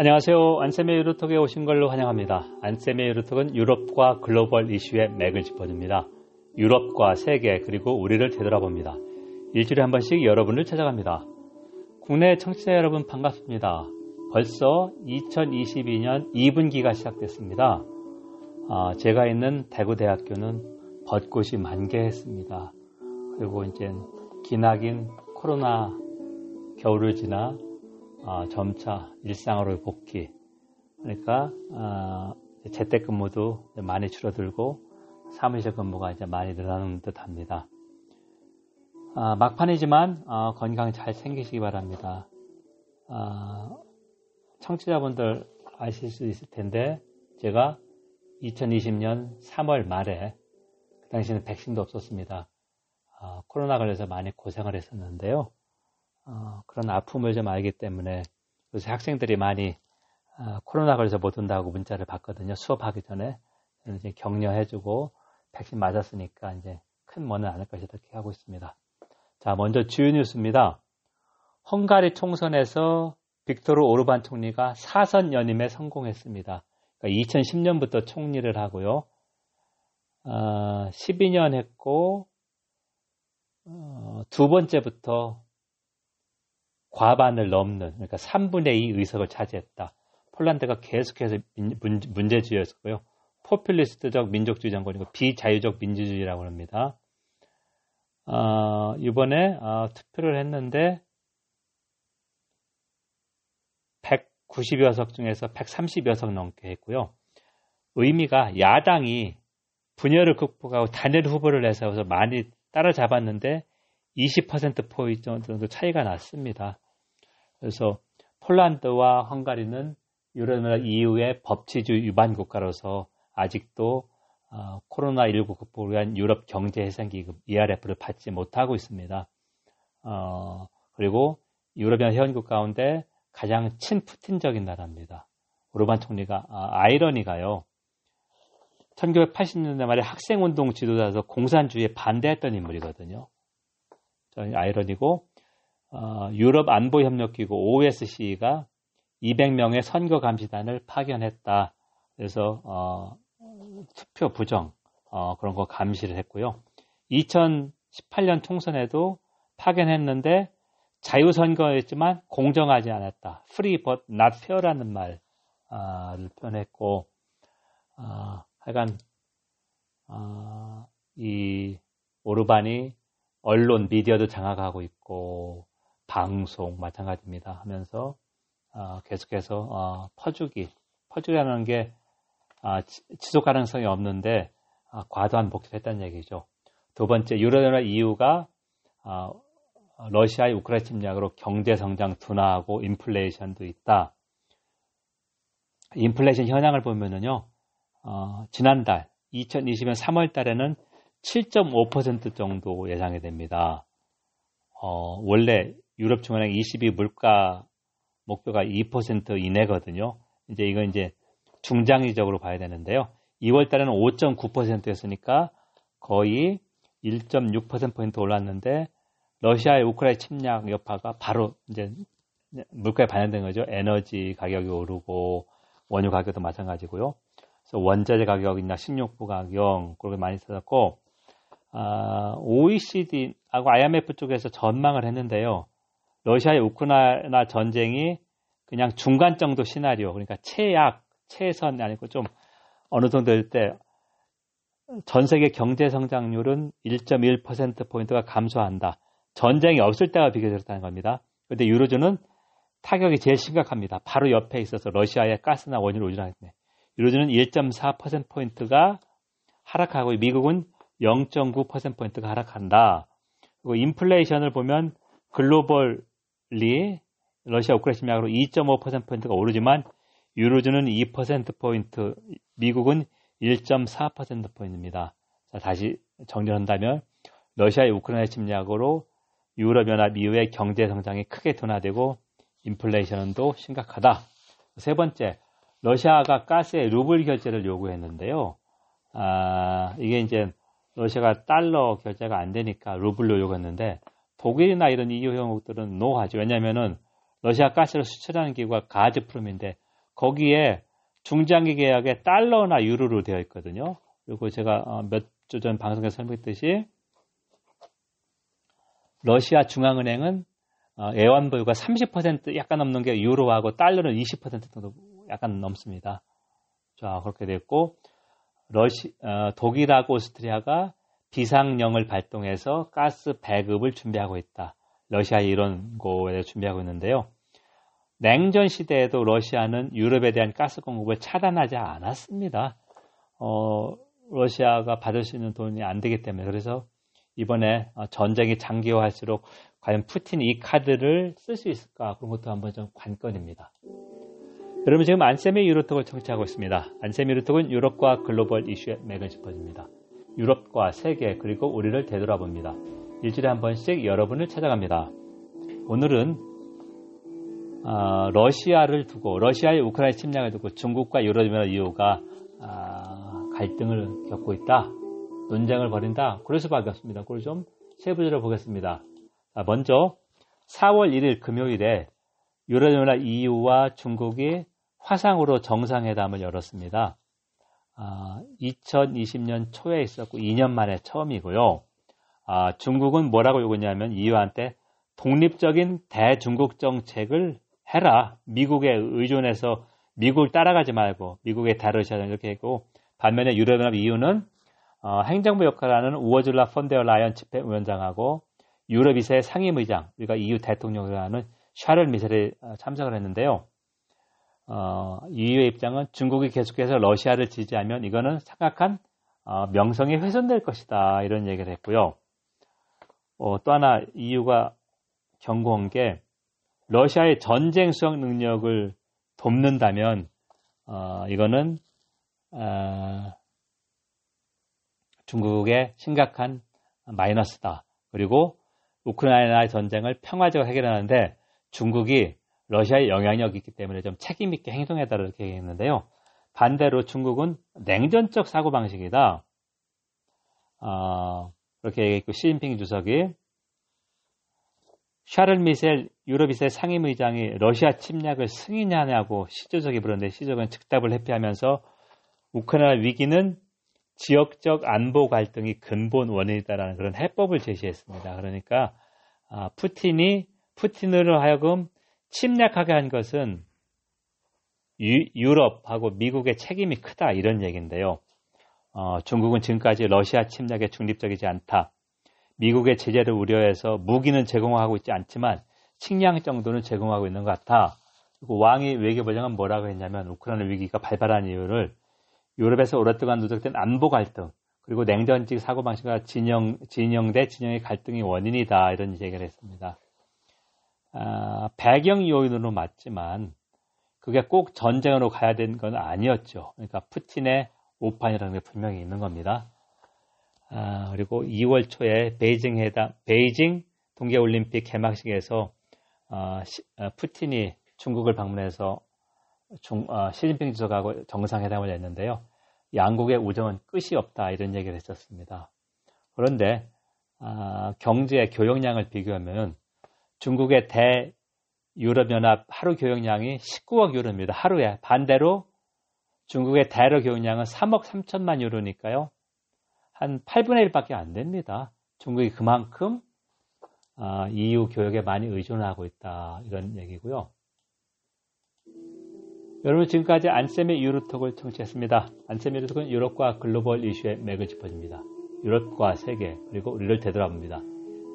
안녕하세요. 안쌤의 유로톡에 오신 걸로 환영합니다. 안쌤의 유로톡은 유럽과 글로벌 이슈의 맥을 짚어줍니다. 유럽과 세계 그리고 우리를 되돌아봅니다. 일주일에 한 번씩 여러분을 찾아갑니다. 국내 청취자 여러분 반갑습니다. 벌써 2022년 2분기가 시작됐습니다. 아, 제가 있는 대구대학교는 벚꽃이 만개했습니다. 그리고 이제 기나긴 코로나 겨울을 지나 어, 점차 일상으로 복귀. 그러니까 어, 재택근무도 많이 줄어들고 사무실 근무가 이제 많이 늘어나는 듯합니다. 아, 막판이지만 어, 건강 잘 챙기시기 바랍니다. 아, 청취자분들 아실 수 있을 텐데 제가 2020년 3월 말에 그 당시에는 백신도 없었습니다. 아, 코로나 걸려서 많이 고생을 했었는데요. 어, 그런 아픔을 좀 알기 때문에 요새 학생들이 많이 어, 코로나 걸려서 못 온다고 문자를 받거든요. 수업하기 전에 이제 격려해주고 백신 맞았으니까 이제 큰 뭐는 않을 것이다 이렇게 하고 있습니다. 자, 먼저 주요 뉴스입니다. 헝가리 총선에서 빅토르 오르반 총리가 사선 연임에 성공했습니다. 그러니까 2010년부터 총리를 하고요. 어, 12년 했고 어, 두 번째부터 과반을 넘는 그러니까 3분의 2 의석을 차지했다. 폴란드가 계속해서 문제주의였고요. 포퓰리스트적 민족주의 정권이고 비자유적 민주주의라고 합니다. 어, 이번에 어, 투표를 했는데 190여 석 중에서 130여 석 넘게 했고요. 의미가 야당이 분열을 극복하고 단일 후보를 내서 많이 따라잡았는데 20%포인트 정도 차이가 났습니다. 그래서 폴란드와 헝가리는 유럽연합 이후의 법치주의 위반 국가로서 아직도 어, 코로나19 극복을 위한 유럽 경제해상기금 ERF를 받지 못하고 있습니다. 어, 그리고 유럽연 회원국 가운데 가장 친푸틴적인 나라입니다. 오르반 총리가 아, 아이러니가요. 1980년대 말에 학생운동 지도자에서 공산주의에 반대했던 인물이거든요. 아이러니고 어, 유럽 안보협력기구 OSCE가 200명의 선거 감시단을 파견했다. 그래서 어, 투표 부정 어, 그런 거 감시를 했고요. 2018년 총선에도 파견했는데 자유선거였지만 공정하지 않았다. free but not fair라는 말을 표현했고 어, 하여간 어, 이 오르반이 언론, 미디어도 장악하고 있고 방송 마찬가지입니다 하면서 어, 계속해서 어, 퍼주기, 퍼주기라는 게 어, 지속 가능성이 없는데 어, 과도한 복지를 했다는 얘기죠. 두 번째, 유럽연합 이유가 어, 러시아의 우크라이나 침략으로 경제 성장 둔화하고 인플레이션도 있다. 인플레이션 현황을 보면은요, 어, 지난달 2020년 3월 달에는 7.5% 정도 예상이 됩니다. 어, 원래 유럽중앙은행 22 물가 목표가 2% 이내거든요. 이제 이건 이제 중장기적으로 봐야 되는데요. 2월 달에는 5.9%였으니까 거의 1.6%포인트 올랐는데 러시아의 우크라이나 침략 여파가 바로 이제 물가에 반영된 거죠. 에너지 가격이 오르고 원유 가격도 마찬가지고요. 그래서 원자재 가격이나 식료품 가격 그렇게 많이 아, OECD하고 IMF 쪽에서 전망을 했는데요. 러시아의 우크라이나 전쟁이 그냥 중간 정도 시나리오, 그러니까 최악, 최선이 아니고 좀 어느 정도 될때전 세계 경제 성장률은 1.1%포인트가 감소한다. 전쟁이 없을 때와 비교됐다는 겁니다. 그런데 유로존은 타격이 제일 심각합니다. 바로 옆에 있어서 러시아의 가스나 원유를 의존하겠네. 유로존은 1.4%포인트가 하락하고 미국은 0.9%포인트가 하락한다. 그리고 인플레이션을 보면 글로벌리 러시아 우크라이나 침략으로 2.5%포인트가 오르지만 유로존은 2%포인트, 미국은 1.4%포인트입니다. 자, 다시 정리한다면 러시아의 우크라이나 침략으로 유럽연합 이후의 경제 성장이 크게 둔화되고 인플레이션도 심각하다. 세 번째, 러시아가 가스에 루블 결제를 요구했는데요. 아, 이게 이제 러시아가 달러 결제가 안 되니까 루블로 요구했는데 독일이나 이런 EU 회원국들은 노하죠. 왜냐하면은 러시아 가스를 수출하는 기구가 가즈프롬인데 거기에 중장기 계약에 달러나 유로로 되어 있거든요. 그리고 제가 어, 몇주 전 방송에서 설명했듯이 러시아 중앙은행은 어, 애완보유가 30% 약간 넘는 게 유로하고 달러는 20% 정도 약간 넘습니다. 자 그렇게 됐고 러시 어, 독일하고 오스트리아가 비상령을 발동해서 가스 배급을 준비하고 있다. 러시아 이런 거에 준비하고 있는데요. 냉전 시대에도 러시아는 유럽에 대한 가스 공급을 차단하지 않았습니다. 어, 러시아가 받을 수 있는 돈이 안 되기 때문에 그래서 이번에 전쟁이 장기화할수록 과연 푸틴이 이 카드를 쓸 수 있을까 그런 것도 한번 좀 관건입니다. 여러분 지금 안세미 유로톡을 청취하고 있습니다. 안세미 유로톡은 유럽과 글로벌 이슈의 맥을 짚어줍니다. 유럽과 세계 그리고 우리를 되돌아봅니다. 일주일에 한 번씩 여러분을 찾아갑니다. 오늘은 어, 러시아를 두고 러시아의 우크라이나 침략을 두고 중국과 유럽연합 이후가 어, 갈등을 겪고 있다. 논쟁을 벌인다. 그럴 수밖에 없습니다. 그걸 좀 세부적으로 보겠습니다. 자, 먼저 4월 1일 금요일에 유럽연합 EU와 중국이 화상으로 정상회담을 열었습니다. 아, 2020년 초에 있었고 2년 만에 처음이고요. 아, 중국은 뭐라고 요구했냐면 EU한테 독립적인 대중국 정책을 해라. 미국에 의존해서 미국을 따라가지 말고 미국의 다르시아 이렇게 했고 반면에 유럽연합 EU는 어, 행정부 역할을 하는 우어줄라 펀데어 라이언 집회위원장하고 유럽 이사의 상임의장 우리가 EU 대통령을 하는 샤를 미셀이 어, 참석을 했는데요. 어, EU의 입장은 중국이 계속해서 러시아를 지지하면 이거는 생각한 어, 명성이 훼손될 것이다 이런 얘기를 했고요. 어, 또 하나 EU가 경고한 게 러시아의 전쟁 수행 능력을 돕는다면 어, 이거는 어, 중국의 심각한 마이너스다. 그리고 우크라이나 전쟁을 평화적으로 해결하는데 중국이 러시아의 영향력이 있기 때문에 좀 책임있게 행동해달라 이렇게 얘기했는데요. 반대로 중국은 냉전적 사고방식이다. 어, 그렇게 얘기했고 시진핑 주석이 샤를 미셀 유럽이셀 상임의장이 러시아 침략을 승인하냐고 시조적이 물었는데 시조적은 즉답을 회피하면서 우크라이나 위기는 지역적 안보 갈등이 근본 원인이다라는 그런 해법을 제시했습니다. 그러니까 아, 푸틴이 푸틴으로 하여금 침략하게 한 것은 유, 럽하고 미국의 책임이 크다 이런 얘기인데요. 어, 중국은 지금까지 러시아 침략에 중립적이지 않다. 미국의 제재를 우려해서 무기는 제공하고 있지 않지만 식량 정도는 제공하고 있는 것 같아. 그리고 왕이 외교부장은 뭐라고 했냐면 우크라이나 위기가 발발한 이유를 유럽에서 오랫동안 누적된 안보 갈등 그리고 냉전직 사고방식과 진영, 진영 대 진영의 갈등이 원인이다 이런 얘기를 했습니다. 아, 배경 요인으로 맞지만 그게 꼭 전쟁으로 가야 되는 건 아니었죠. 그러니까 푸틴의 오판이라는 게 분명히 있는 겁니다. 아, 그리고 2월 초에 베이징 회담, 베이징 동계올림픽 개막식에서 어, 푸틴이 중국을 방문해서 중, 어, 시진핑 주석하고 정상회담을 했는데요. 양국의 우정은 끝이 없다 이런 얘기를 했었습니다. 그런데 아, 경제 교역량을 비교하면 중국의 대 유럽연합 하루 교역량이 19억 유로입니다. 하루에. 반대로 중국의 대러 교역량은 3억 3천만 유로니까요. 한 8분의 1밖에 안 됩니다. 중국이 그만큼 아, EU 교역에 많이 의존하고 있다. 이런 얘기고요. 여러분 지금까지 안쌤의 유로톡을 청취했습니다. 안쌤의 유로톡은 유럽과 글로벌 이슈의 맥을 짚어줍니다. 유럽과 세계 그리고 우리를 되돌아봅니다.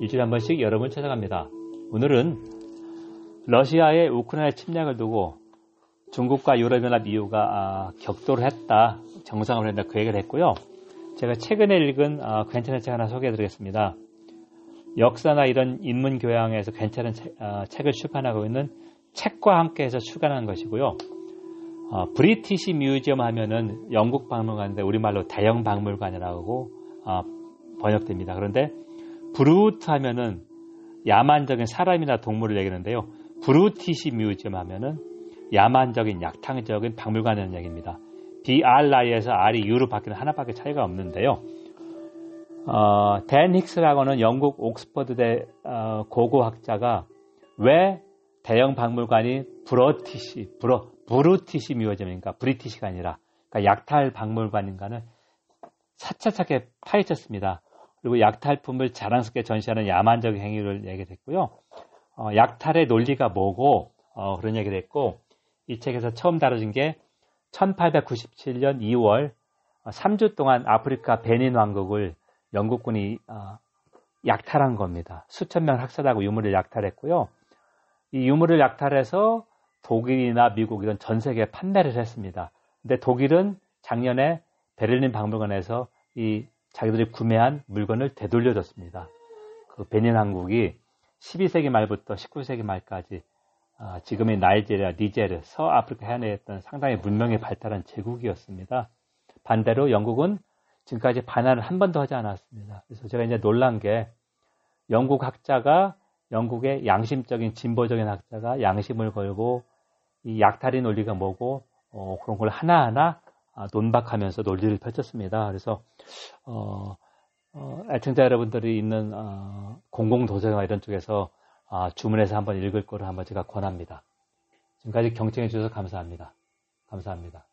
일주일에 한 번씩 여러분 찾아갑니다. 오늘은 러시아의 우크라이나 침략을 두고 중국과 유럽연합 이후가 아, 격돌을 했다, 정상을 했다 그 얘기를 했고요. 제가 최근에 읽은 아, 괜찮은 책 하나 소개해드리겠습니다. 역사나 이런 인문 교양에서 괜찮은 책, 아, 책을 출판하고 있는 책과 함께해서 출간한 것이고요. 어, British Museum 하면은 영국 박물관인데 우리말로 대영 박물관이라고 어, 번역됩니다. 그런데 brute 하면은 야만적인 사람이나 동물을 얘기하는데요. Brutish Museum 하면은 야만적인 약탕적인 박물관이라는 얘기입니다. BRI에서 R이 U로 바뀌는 하나밖에 차이가 없는데요. 어, 댄 힉스라고는 영국 옥스퍼드대 어, 고고학자가 왜 대형 박물관이 브러티시, 브러, 브루티시 뮤지엄인가 브리티시가 아니라 그러니까 약탈 박물관인가는 차차차게 파헤쳤습니다. 그리고 약탈품을 자랑스럽게 전시하는 야만적 행위를 얘기했고요. 어, 약탈의 논리가 뭐고 어, 그런 얘기를 했고 이 책에서 처음 다뤄진 게 1897년 2월 3주 동안 아프리카 베닌 왕국을 영국군이 어, 약탈한 겁니다. 수천 명 학살하고 유물을 약탈했고요. 이 유물을 약탈해서 독일이나 미국 이런 전 세계에 판매를 했습니다. 근데 독일은 작년에 베를린 박물관에서 이 자기들이 구매한 물건을 되돌려줬습니다. 그 베닌 왕국이 12세기 말부터 19세기 말까지 아, 지금의 나이지리아, 니제르, 서아프리카 해안에 있던 상당히 문명이 발달한 제국이었습니다. 반대로 영국은 지금까지 반환을 한 번도 하지 않았습니다. 그래서 제가 이제 놀란 게 영국 학자가 영국의 양심적인 진보적인 학자가 양심을 걸고 이 약탈의 논리가 뭐고 어, 그런 걸 하나하나 아, 논박하면서 논리를 펼쳤습니다. 그래서 어, 어, 애청자 여러분들이 있는 어, 공공도서관 이런 쪽에서 아, 주문해서 한번 읽을 거를 한번 제가 권합니다. 지금까지 경청해 주셔서 감사합니다. 감사합니다.